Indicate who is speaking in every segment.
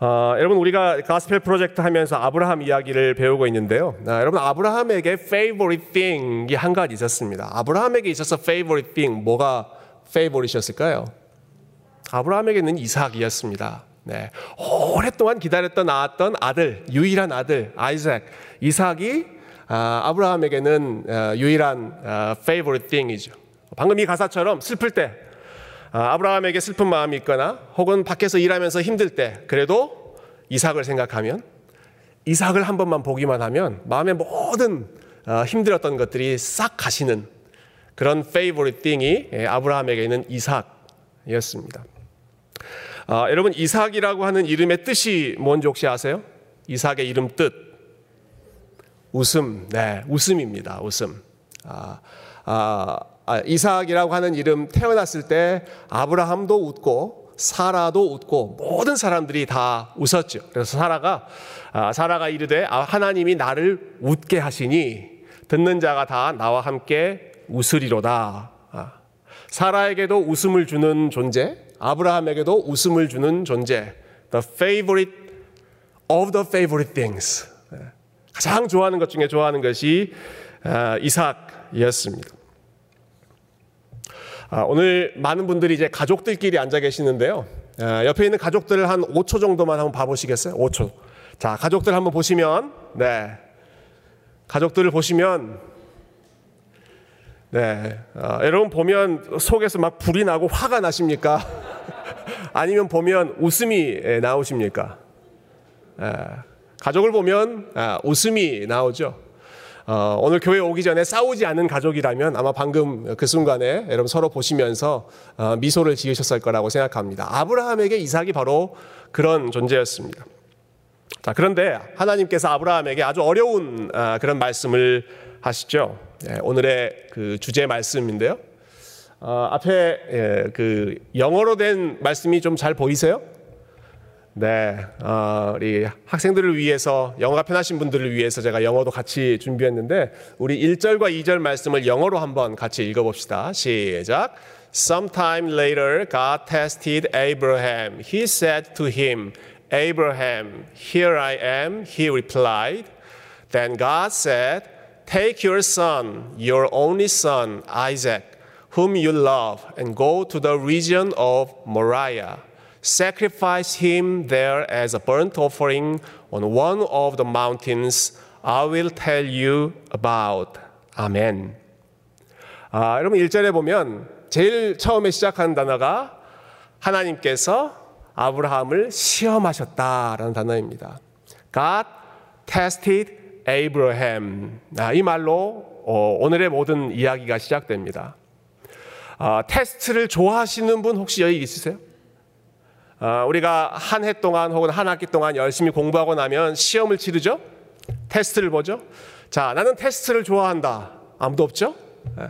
Speaker 1: 어, 여러분 우리가 가스펠 프로젝트 하면서 아브라함 이야기를 배우고 있는데요. 아, 여러분 아브라함에게 favorite thing이 한 가지 있었습니다. 아브라함에게 있어서 favorite thing 뭐가 favorite이었을까요? 아브라함에게는 이삭이었습니다. 네. 오랫동안 기다렸던 낳았던 아들, 유일한 아들 아이삭, 이삭이 아, 브라함에게는 아, 유일한 아, favorite thing이죠. 방금 이 가사처럼 슬플 때 아, 아브라함에게 슬픈 마음이 있거나 혹은 밖에서 일하면서 힘들 때 그래도 이삭을 생각하면 이삭을 한 번만 보기만 하면 마음의 모든 어, 힘들었던 것들이 싹 가시는 그런 favorite thing이 예, 아브라함에게는 이삭이었습니다. 아, 여러분 이삭이라고 하는 이름의 뜻이 뭔지 혹시 아세요? 이삭의 이름 뜻 웃음, 네, 웃음입니다. 웃음. 아, 아, 아, 이삭이라고 하는 이름 태어났을 때 아브라함도 웃고 사라도 웃고 모든 사람들이 다 웃었죠. 그래서 사라가 아, 사라가 이르되 아, 하나님이 나를 웃게 하시니 듣는 자가 다 나와 함께 웃으리로다. 아, 사라에게도 웃음을 주는 존재, 아브라함에게도 웃음을 주는 존재. The favorite of the favorite things. 네. 가장 좋아하는 것 중에 좋아하는 것이 아, 이삭이었습니다. 아, 오늘 많은 분들이 이제 가족들끼리 앉아 계시는데요. 아, 옆에 있는 가족들을 한 5초 정도만 한번 봐보시겠어요? 5초. 자, 가족들 한번 보시면, 네. 가족들을 보시면, 네. 어, 여러분 보면 속에서 막 불이 나고 화가 나십니까? 아니면 보면 웃음이 나오십니까? 에, 가족을 보면 아, 웃음이 나오죠. 어, 오늘 교회 오기 전에 싸우지 않은 가족이라면 아마 방금 그 순간에 여러분 서로 보시면서 어, 미소를 지으셨을 거라고 생각합니다. 아브라함에게 이삭이 바로 그런 존재였습니다. 자, 그런데 하나님께서 아브라함에게 아주 어려운 어, 그런 말씀을 하시죠. 예, 오늘의 그 주제 말씀인데요. 어, 앞에 예, 그 영어로 된 말씀이 좀 잘 보이세요? 네, 어, 우리 학생들을 위해서 영어가 편하신 분들을 위해서 제가 영어도 같이 준비했는데 우리 1절과 2절 말씀을 영어로 한번 같이 읽어봅시다. 시작. Sometime later, God tested Abraham. He said to him, Abraham, here I am. He replied. Then God said, Take your son, your only son, Isaac, whom you love, and go to the region of Moriah. Sacrifice him there as a burnt offering on one of the mountains I will tell you about. 아멘. 아, 여러분 1절에 보면 제일 처음에 시작하는 단어가 하나님께서 아브라함을 시험하셨다라는 단어입니다. God tested Abraham. 아, 이 말로 어, 오늘의 모든 이야기가 시작됩니다. 아, 테스트를 좋아하시는 분 혹시 여기 있으세요? 어, 우리가 한 해 동안 혹은 한 학기 동안 열심히 공부하고 나면 시험을 치르죠? 테스트를 보죠? 자, 나는 테스트를 좋아한다. 아무도 없죠? 네.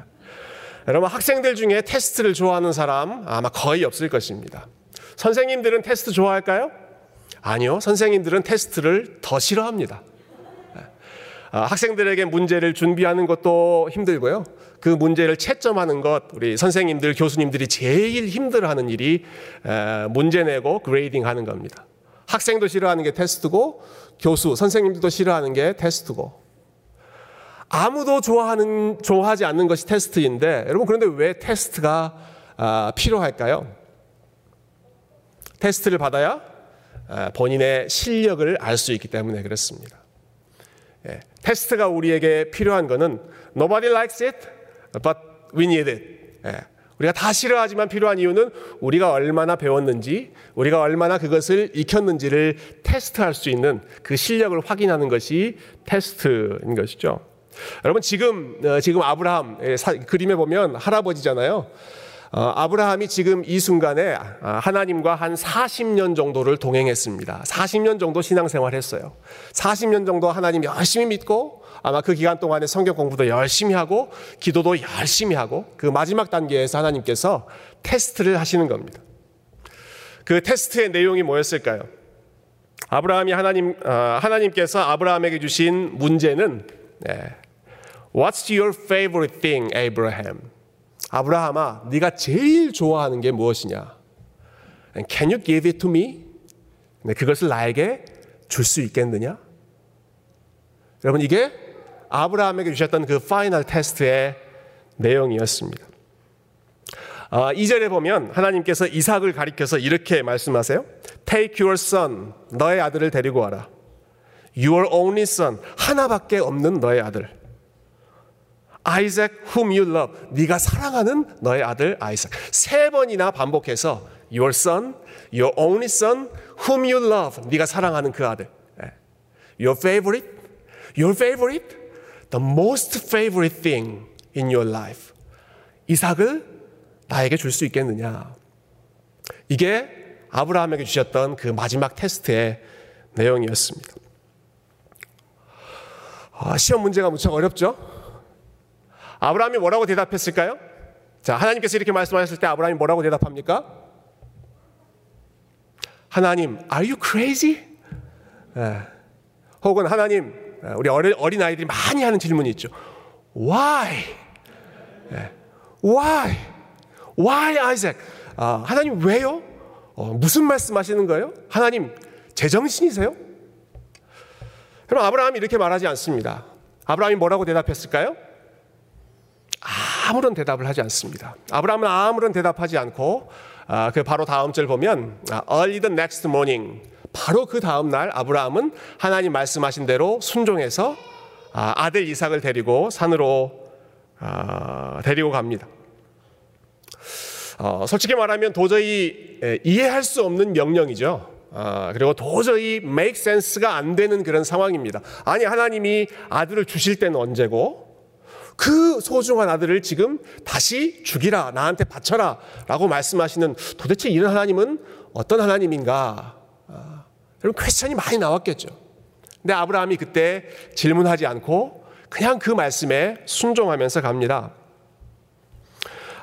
Speaker 1: 여러분, 학생들 중에 테스트를 좋아하는 사람 아마 거의 없을 것입니다. 선생님들은 테스트 좋아할까요? 아니요. 선생님들은 테스트를 더 싫어합니다. 아, 학생들에게 문제를 준비하는 것도 힘들고요. 그 문제를 채점하는 것 우리 선생님들 교수님들이 제일 힘들어하는 일이 문제 내고 grading 하는 겁니다. 학생도 싫어하는 게 테스트고 교수 선생님들도 싫어하는 게 테스트고 아무도 좋아하는 좋아하지 않는 것이 테스트인데 여러분 그런데 왜 테스트가 아, 필요할까요? 테스트를 받아야 아, 본인의 실력을 알 수 있기 때문에 그렇습니다. 예, 테스트가 우리에게 필요한 것은 nobody likes it, but we need it. 예, 우리가 다 싫어하지만 필요한 이유는 우리가 얼마나 배웠는지, 우리가 얼마나 그것을 익혔는지를 테스트할 수 있는 그 실력을 확인하는 것이 테스트인 것이죠. 여러분 지금 어, 지금 아브라함 그림에 보면 할아버지잖아요. 어, 아브라함이 지금 이 순간에 아, 하나님과 한 40년 정도를 동행했습니다. 40년 정도 신앙생활 했어요. 40년 정도 하나님 열심히 믿고 아마 그 기간 동안에 성경 공부도 열심히 하고 기도도 열심히 하고 그 마지막 단계에서 하나님께서 테스트를 하시는 겁니다. 그 테스트의 내용이 뭐였을까요? 아브라함이 하나님 어, 하나님께서 아브라함에게 주신 문제는 네. What's your favorite thing, Abraham? 아브라함아, 네가 제일 좋아하는 게 무엇이냐? And can you give it to me? 네, 그것을 나에게 줄 수 있겠느냐? 여러분 이게 아브라함에게 주셨던 그 파이널 테스트의 내용이었습니다. 아, 2절에 보면 하나님께서 이삭을 가리켜서 이렇게 말씀하세요. Take your son, 너의 아들을 데리고 와라. Your only son, 하나밖에 없는 너의 아들. Isaac, whom you love, 네가 사랑하는 너의 아들 아이삭. 세 번이나 반복해서 Your son, your only son, whom you love, 네가 사랑하는 그 아들. Your favorite, your favorite, the most favorite thing in your life. 이삭을 나에게 줄 수 있겠느냐? 이게 아브라함에게 주셨던 그 마지막 테스트의 내용이었습니다. 아, 시험 문제가 무척 어렵죠? 아브라함이 뭐라고 대답했을까요? 자, 하나님께서 이렇게 말씀하셨을 때 아브라함이 뭐라고 대답합니까? 하나님, are you crazy? 예. 혹은 하나님, 우리 어린, 어린 아이들이 많이 하는 질문이 있죠. Why? 예. Why? Why, Isaac? 아, 하나님 왜요? 어, 무슨 말씀하시는 거예요? 하나님 제정신이세요? 그럼 아브라함이 이렇게 말하지 않습니다. 아브라함이 뭐라고 대답했을까요? 아무런 대답을 하지 않습니다. 아브라함은 아무런 대답하지 않고 아, 그 바로 다음 절 보면 아, early the next morning 바로 그 다음 날 아브라함은 하나님 말씀하신 대로 순종해서 아, 아들 이삭을 데리고 산으로 아, 데리고 갑니다. 어, 솔직히 말하면 도저히 이해할 수 없는 명령이죠. 아, 그리고 도저히 make sense가 안 되는 그런 상황입니다. 아니 하나님이 아들을 주실 때는 언제고 그 소중한 아들을 지금 다시 죽이라 나한테 바쳐라 라고 말씀하시는 도대체 이런 하나님은 어떤 하나님인가 아, 여러분 퀘스천이 많이 나왔겠죠. 근데 아브라함이 그때 질문하지 않고 그냥 그 말씀에 순종하면서 갑니다.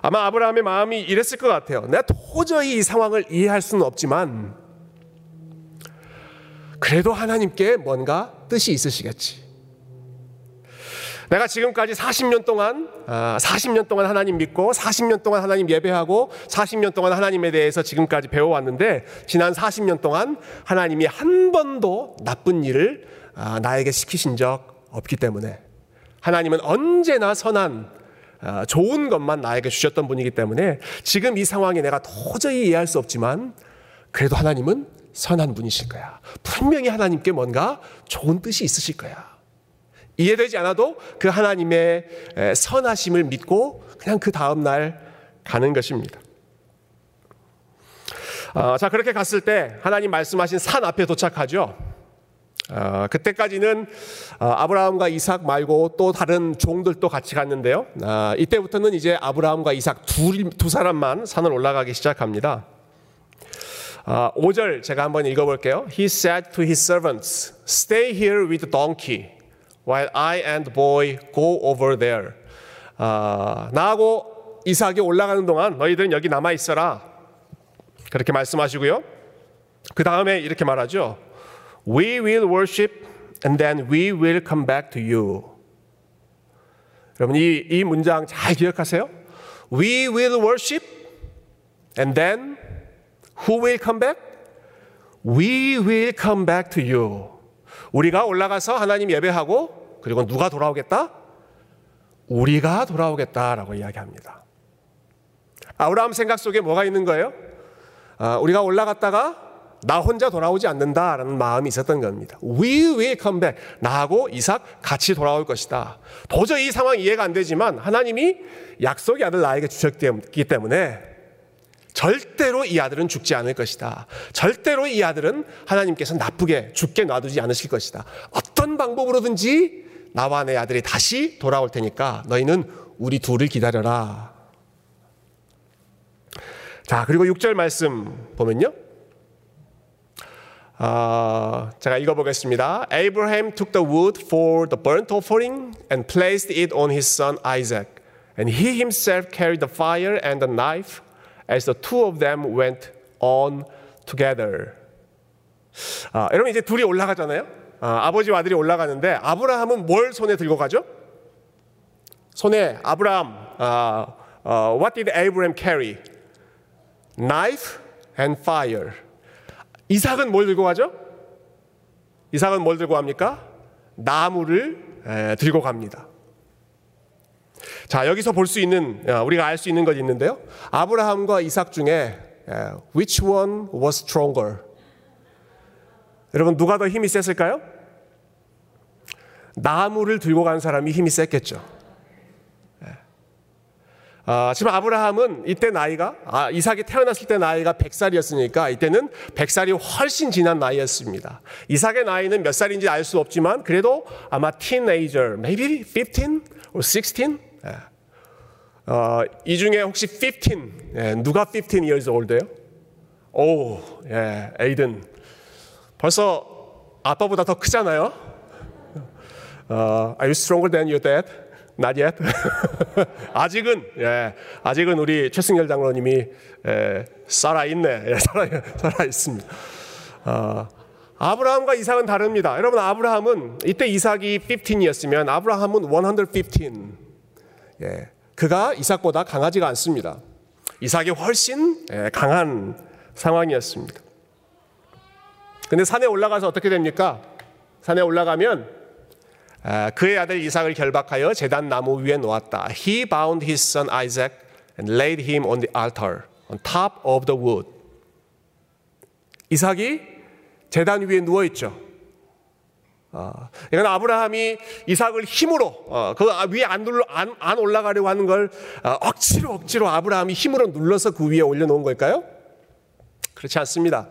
Speaker 1: 아마 아브라함의 마음이 이랬을 것 같아요. 내가 도저히 이 상황을 이해할 수는 없지만, 그래도 하나님께 뭔가 뜻이 있으시겠지. 내가 지금까지 40년 동안, 40년 아, 동안 하나님 믿고, 40년 동안 하나님 예배하고, 40년 동안 하나님에 대해서 지금까지 배워왔는데, 지난 40년 동안 하나님이 한 번도 나쁜 일을 아, 나에게 시키신 적 없기 때문에, 하나님은 언제나 선한 아, 좋은 것만 나에게 주셨던 분이기 때문에 지금 이 상황에 내가 도저히 이해할 수 없지만 그래도 하나님은 선한 분이실 거야. 분명히 하나님께 뭔가 좋은 뜻이 있으실 거야. 이해되지 않아도 그 하나님의 선하심을 믿고 그냥 그 다음날 가는 것입니다. 아, 자, 그렇게 갔을 때 하나님 말씀하신 산 앞에 도착하죠. 어, 그때까지는 어, 아브라함과 이삭 말고 또 다른 종들도 같이 갔는데요. 어, 이때부터는 이제 아브라함과 이삭 둘, 두 사람만 산을 올라가기 시작합니다. 5절 제가 한번 읽어볼게요. He said to his servants, Stay here with the donkey, while I and the boy go over there. 나하고 이삭이 올라가는 동안 너희들은 여기 남아 있어라. 그렇게 말씀하시고요. 그 다음에 이렇게 말하죠. We will worship and then we will come back to you. 여러분 이, 이 문장 잘 기억하세요. We will worship and then who will come back? We will come back to you. 우리가 올라가서 하나님 예배하고 그리고 누가 돌아오겠다? 우리가 돌아오겠다라고 이야기합니다. 아브라함 생각 속에 뭐가 있는 거예요? 아, 우리가 올라갔다가 나 혼자 돌아오지 않는다라는 마음이 있었던 겁니다. We will come back. 나하고 이삭 같이 돌아올 것이다. 도저히 이 상황 이해가 안 되지만 하나님이 약속의 아들 나에게 주셨기 때문에 절대로 이 아들은 죽지 않을 것이다. 절대로 이 아들은 하나님께서 나쁘게 죽게 놔두지 않으실 것이다. 어떤 방법으로든지 나와 내 아들이 다시 돌아올 테니까 너희는 우리 둘을 기다려라. 자, 그리고 6절 말씀 보면요. 어, 제가 읽어보겠습니다. Abraham took the wood for the burnt offering and placed it on his son Isaac. And he himself carried the fire and the knife as the two of them went on together. 아, 여러분 이제 둘이 올라가잖아요. 아, 아버지와 아들이 올라가는데 아브라함은 뭘 손에 들고 가죠? 손에 아브라함. 아, uh, what did Abraham carry? Knife and fire. 이삭은 뭘 들고 가죠? 이삭은 뭘 들고 갑니까? 나무를 들고 갑니다. 자, 여기서 볼 수 있는, 어, 우리가 알 수 있는 것이 있는데요. 아브라함과 이삭 중에 which one was stronger? 여러분, 누가 더 힘이 셌을까요? 나무를 들고 간 사람이 힘이 셌겠죠. 아, 지금 아브라함은 이때 나이가 아, 이삭이 태어났을 때 나이가 100살이었으니까 이때는 100살이 훨씬 지난 나이였습니다. 이삭의 나이는 몇 살인지 알 수 없지만 그래도 아마 teenager, maybe 15 or 16. 예. 어, 이 중에 혹시 15 예, 누가 15 years old예요? 오, 예, 에이든 벌써 아빠보다 더 크잖아요. 어, are you stronger than your dad? Not yet. 아직은 예, 아직은 우리 최승열 장로님이 예, 살아 있네. 예, 살아 살아 있습니다. 어, 아브라함과 이삭은 다릅니다. 여러분 아브라함은 이때 이삭이 15이었으면 아브라함은 115. 예, 그가 이삭보다 강하지가 않습니다. 이삭이 훨씬 예, 강한 상황이었습니다. 근데 산에 올라가서 어떻게 됩니까? 산에 올라가면 그의 아들 이삭을 결박하여 제단 나무 위에 놓았다. He bound his son Isaac and laid him on the altar on top of the wood. 이삭이 제단 위에 누워 있죠. 어, 이건 아브라함이 이삭을 힘으로 어, 그 위에 안, 눌러, 안, 안 올라가려고 하는 걸 어, 억지로 억지로 아브라함이 힘으로 눌러서 그 위에 올려놓은 걸까요? 그렇지 않습니다.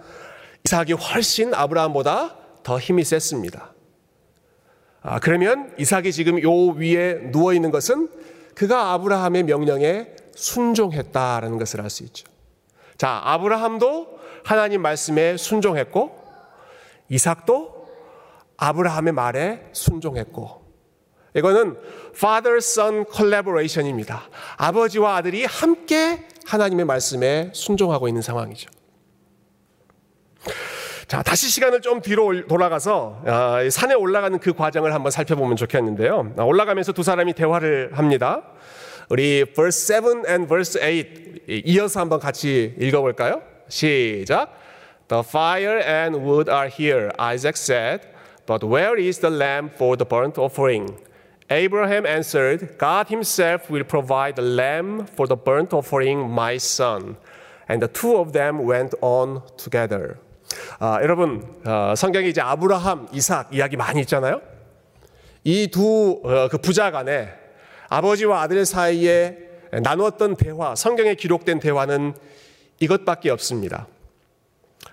Speaker 1: 이삭이 훨씬 아브라함보다 더 힘이 셌습니다. 아, 그러면 이삭이 지금 요 위에 누워 있는 것은 그가 아브라함의 명령에 순종했다라는 것을 알 수 있죠. 자, 아브라함도 하나님 말씀에 순종했고 이삭도 아브라함의 말에 순종했고 이거는 father son collaboration입니다. 아버지와 아들이 함께 하나님의 말씀에 순종하고 있는 상황이죠. 자, 다시 시간을 좀 뒤로 돌아가서 아, 산에 올라가는 그 과정을 한번 살펴보면 좋겠는데요. 아, 올라가면서 두 사람이 대화를 합니다. 우리 verse 7 and verse 8 이어서 한번 같이 읽어볼까요? 시작. The fire and wood are here, Isaac said. But where is the lamb for the burnt offering? Abraham answered, God himself will provide the lamb for the burnt offering, my son. And the two of them went on together. 아, 여러분 어, 성경에 이제 아브라함, 이삭 이야기 많이 있잖아요. 이두 어, 그 부자 간에 아버지와 아들 사이에 나누었던 대화, 성경에 기록된 대화는 이것밖에 없습니다.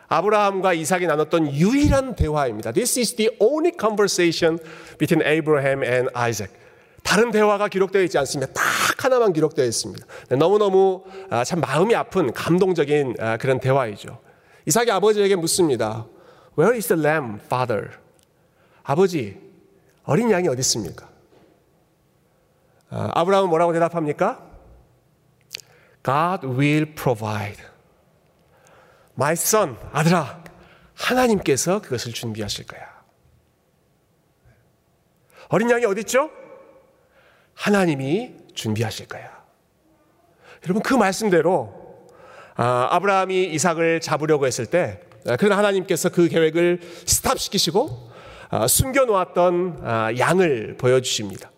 Speaker 1: 아브라함과 이삭이 나눴던 유일한 대화입니다. This is the only conversation between Abraham and Isaac. 다른 대화가 기록되어 있지 않습니다. 딱 하나만 기록되어 있습니다. 너무너무 아, 참 마음이 아픈 감동적인 아, 그런 대화이죠. 이삭이 아버지에게 묻습니다. Where is the lamb, father? 아버지, 어린 양이 어디 있습니까? 아, 아브라함은 뭐라고 대답합니까? God will provide. My son, 아들아, 하나님께서 그것을 준비하실 거야. 어린 양이 어디 있죠? 하나님이 준비하실 거야. 여러분 그 말씀대로 아, 브라함이 이삭을 잡으려고 했을 때 아, 그러나 하나님께서 그 계획을 스탑시키시고 아, 숨겨놓았던 아, 양을 보여주십니다.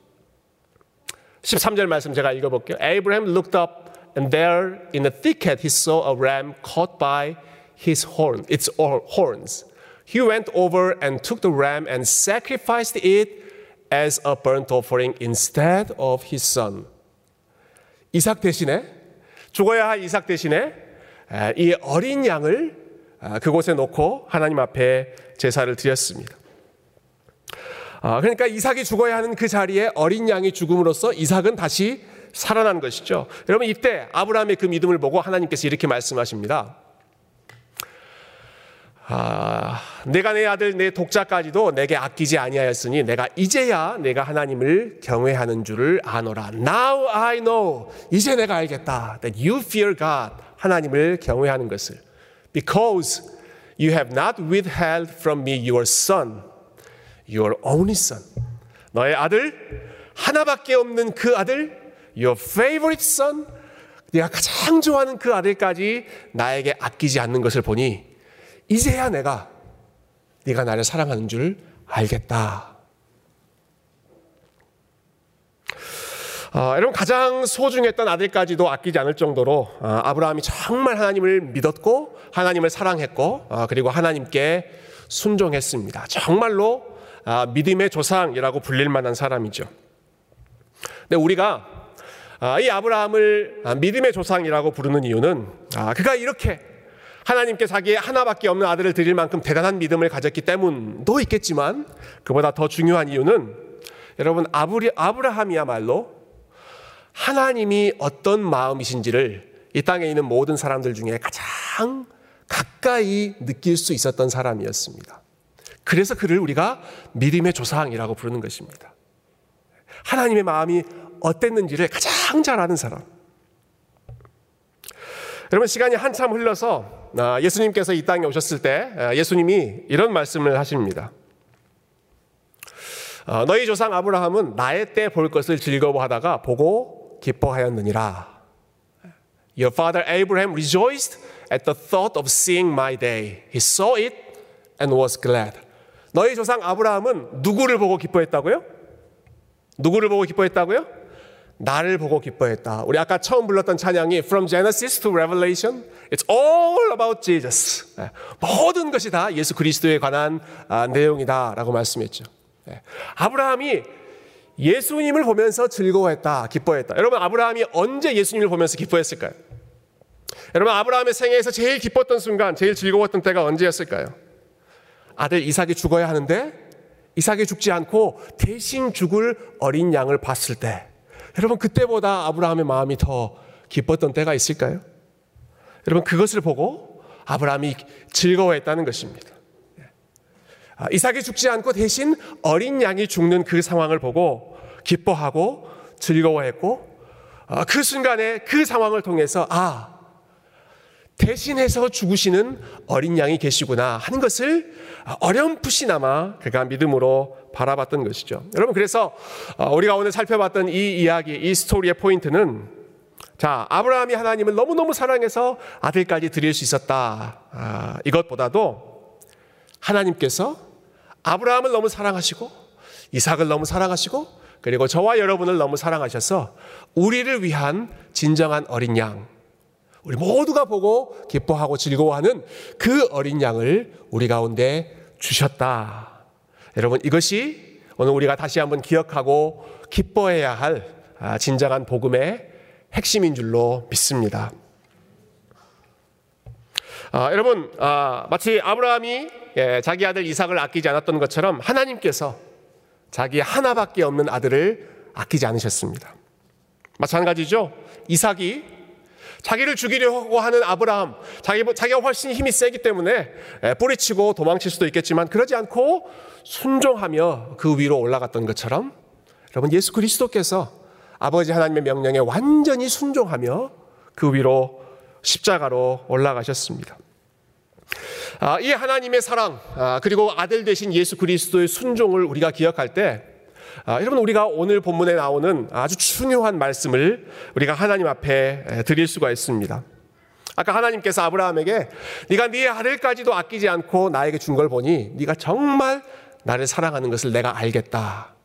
Speaker 1: 13절 말씀 제가 읽어볼게요. Abraham looked up and there in the thicket he saw a ram caught by his horn, its horns. He went over and took the ram and sacrificed it as a burnt offering instead of his son. 이삭 대신에 죽어야 할 이삭 대신에 이 어린 양을 그곳에 놓고 하나님 앞에 제사를 드렸습니다. 아, 그러니까 이삭이 죽어야 하는 그 자리에 어린 양이 죽음으로써 이삭은 다시 살아난 것이죠. 여러분 이때 아브라함의 그 믿음을 보고 하나님께서 이렇게 말씀하십니다. 아, 내가 내 아들 내 독자까지도 내게 아끼지 아니하였으니 내가 이제야 내가 하나님을 경외하는 줄을 아노라. Now I know. 이제 내가 알겠다. That you fear God. 하나님을 경외하는 것을. Because you have not withheld from me your son, your only son. 너의 아들, 하나밖에 없는 그 아들, your favorite son, 네가 가장 좋아하는 그 아들까지 나에게 아끼지 않는 것을 보니 이제야 내가 네가 나를 사랑하는 줄 알겠다. 여러분 가장 소중했던 아들까지도 아끼지 않을 정도로 어, 아브라함이 정말 하나님을 믿었고 하나님을 사랑했고 어, 그리고 하나님께 순종했습니다. 정말로 아, 믿음의 조상이라고 불릴 만한 사람이죠. 근데 우리가 아, 이 아브라함을 아, 믿음의 조상이라고 부르는 이유는 아, 그가 이렇게 하나님께 자기의 하나밖에 없는 아들을 드릴 만큼 대단한 믿음을 가졌기 때문도 있겠지만 그보다 더 중요한 이유는 여러분 아브리, 아브라함이야말로 하나님이 어떤 마음이신지를 이 땅에 있는 모든 사람들 중에 가장 가까이 느낄 수 있었던 사람이었습니다. 그래서 그를 우리가 믿음의 조상이라고 부르는 것입니다. 하나님의 마음이 어땠는지를 가장 잘 아는 사람. 여러분 시간이 한참 흘러서 아, 예수님께서 이 땅에 오셨을 때 아, 예수님이 이런 말씀을 하십니다. 어, 너희 조상 아브라함은 나의 때 볼 것을 즐거워하다가 보고 기뻐하였느니라. Your father Abraham rejoiced at the thought of seeing my day. He saw it and was glad. 너희 조상 아브라함은 누구를 보고 기뻐했다고요? 누구를 보고 기뻐했다고요? 나를 보고 기뻐했다. 우리 아까 처음 불렀던 찬양이 From Genesis to Revelation, it's all about Jesus. 네. 모든 것이 다 예수 그리스도에 관한 아, 내용이다라고 말씀했죠. 네. 아브라함이 예수님을 보면서 즐거워했다, 기뻐했다. 여러분, 아브라함이 언제 예수님을 보면서 기뻐했을까요? 여러분, 아브라함의 생애에서 제일 기뻤던 순간, 제일 즐거웠던 때가 언제였을까요? 아들 이삭이 죽어야 하는데, 이삭이 죽지 않고 대신 죽을 어린 양을 봤을 때, 여러분, 그때보다 아브라함의 마음이 더 기뻤던 때가 있을까요? 여러분, 그것을 보고 아브라함이 즐거워했다는 것입니다. 아, 이삭이 죽지 않고 대신 어린 양이 죽는 그 상황을 보고 기뻐하고 즐거워했고 아, 그 순간에 그 상황을 통해서 아 대신해서 죽으시는 어린 양이 계시구나 하는 것을 어렴풋이나마 그가 믿음으로 바라봤던 것이죠. 여러분 그래서 어, 우리가 오늘 살펴봤던 이 이야기, 이 스토리의 포인트는 자 아브라함이 하나님을 너무 너무 사랑해서 아들까지 드릴 수 있었다. 아, 이것보다도 하나님께서 아브라함을 너무 사랑하시고 이삭을 너무 사랑하시고 그리고 저와 여러분을 너무 사랑하셔서 우리를 위한 진정한 어린 양, 우리 모두가 보고 기뻐하고 즐거워하는 그 어린 양을 우리 가운데 주셨다. 여러분 이것이 오늘 우리가 다시 한번 기억하고 기뻐해야 할 아, 진정한 복음의 핵심인 줄로 믿습니다. 아, 여러분 아, 마치 아브라함이 예, 자기 아들 이삭을 아끼지 않았던 것처럼 하나님께서 자기 하나밖에 없는 아들을 아끼지 않으셨습니다. 마찬가지죠. 이삭이 자기를 죽이려고 하는 아브라함, 자기, 자기가 훨씬 힘이 세기 때문에 예, 뿌리치고 도망칠 수도 있겠지만 그러지 않고 순종하며 그 위로 올라갔던 것처럼 여러분 예수 그리스도께서 아버지 하나님의 명령에 완전히 순종하며 그 위로 십자가로 올라가셨습니다. 아, 이 하나님의 사랑 아, 그리고 아들 되신 예수 그리스도의 순종을 우리가 기억할 때 아, 여러분 우리가 오늘 본문에 나오는 아주 중요한 말씀을 우리가 하나님 앞에 드릴 수가 있습니다. 아까 하나님께서 아브라함에게 네가 네 아들까지도 아끼지 않고 나에게 준 걸 보니 네가 정말 나를 사랑하는 것을 내가 알겠다.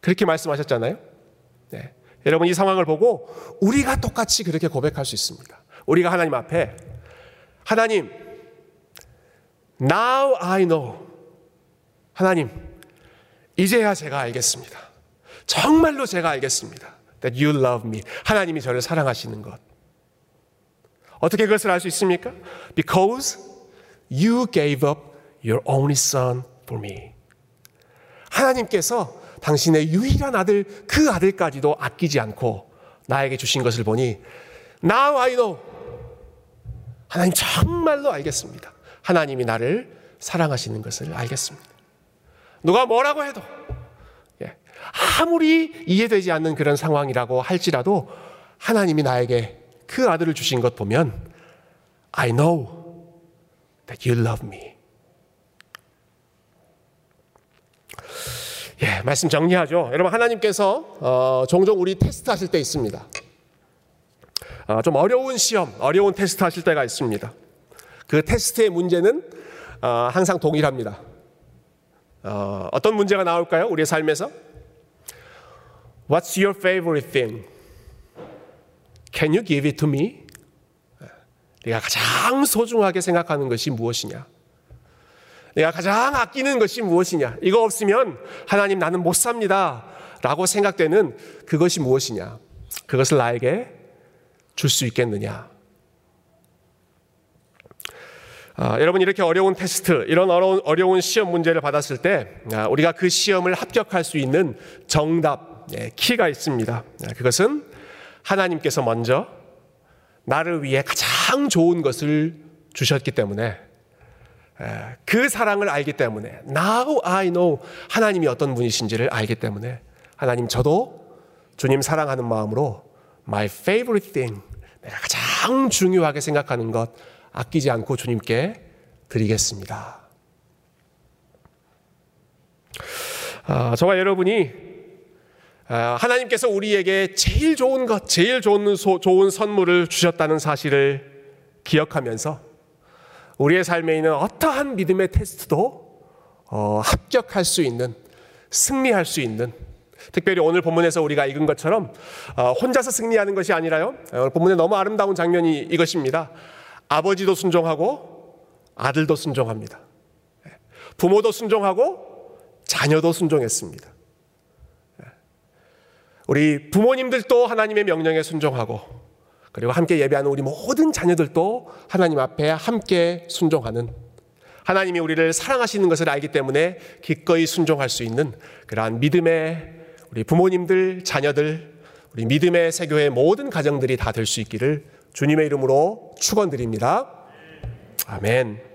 Speaker 1: 그렇게 말씀하셨잖아요. 네. 여러분 이 상황을 보고 우리가 똑같이 그렇게 고백할 수 있습니다. 우리가 하나님 앞에 하나님 Now I know. 하나님, 이제야 제가 알겠습니다. 정말로 제가 알겠습니다. That you love me. 하나님이 저를 사랑하시는 것. 어떻게 그것을 알 수 있습니까? Because you gave up your only son for me. 하나님께서 당신의 유일한 아들, 그 아들까지도 아끼지 않고 나에게 주신 것을 보니 Now I know. 하나님 정말로 알겠습니다. 하나님이 나를 사랑하시는 것을 알겠습니다. 누가 뭐라고 해도 예, 아무리 이해되지 않는 그런 상황이라고 할지라도 하나님이 나에게 그 아들을 주신 것 보면 I know that you love me. 예, 말씀 정리하죠. 여러분 하나님께서 어, 종종 우리 테스트 하실 때 있습니다. 어, 좀 어려운 시험, 어려운 테스트 하실 때가 있습니다. 그 테스트의 문제는 어, 항상 동일합니다. 어, 어떤 문제가 나올까요? 우리의 삶에서? What's your favorite thing? Can you give it to me? 네가 가장 소중하게 생각하는 것이 무엇이냐? 내가 가장 아끼는 것이 무엇이냐? 이거 없으면 하나님 나는 못 삽니다. 라고 생각되는 그것이 무엇이냐? 그것을 나에게 줄 수 있겠느냐? 아, 여러분 이렇게 어려운 테스트, 이런 어려운, 어려운 시험 문제를 받았을 때 아, 우리가 그 시험을 합격할 수 있는 정답, 예, 키가 있습니다. 아, 그것은 하나님께서 먼저 나를 위해 가장 좋은 것을 주셨기 때문에 예, 그 사랑을 알기 때문에 Now I know 하나님이 어떤 분이신지를 알기 때문에 하나님 저도 주님 사랑하는 마음으로 My favorite thing 내가 가장 중요하게 생각하는 것 아끼지 않고 주님께 드리겠습니다. 아, 저와 여러분이 아, 하나님께서 우리에게 제일 좋은 것, 제일 좋은, 소, 좋은 선물을 주셨다는 사실을 기억하면서 우리의 삶에 있는 어떠한 믿음의 테스트도 어, 합격할 수 있는, 승리할 수 있는, 특별히 오늘 본문에서 우리가 읽은 것처럼 어, 혼자서 승리하는 것이 아니라요. 오늘 본문에 너무 아름다운 장면이 이것입니다. 아버지도 순종하고 아들도 순종합니다. 부모도 순종하고 자녀도 순종했습니다. 우리 부모님들도 하나님의 명령에 순종하고 그리고 함께 예배하는 우리 모든 자녀들도 하나님 앞에 함께 순종하는 하나님이 우리를 사랑하시는 것을 알기 때문에 기꺼이 순종할 수 있는 그러한 믿음의 우리 부모님들, 자녀들, 우리 믿음의 세교의 모든 가정들이 다 될 수 있기를 주님의 이름으로 축원드립니다. 아멘.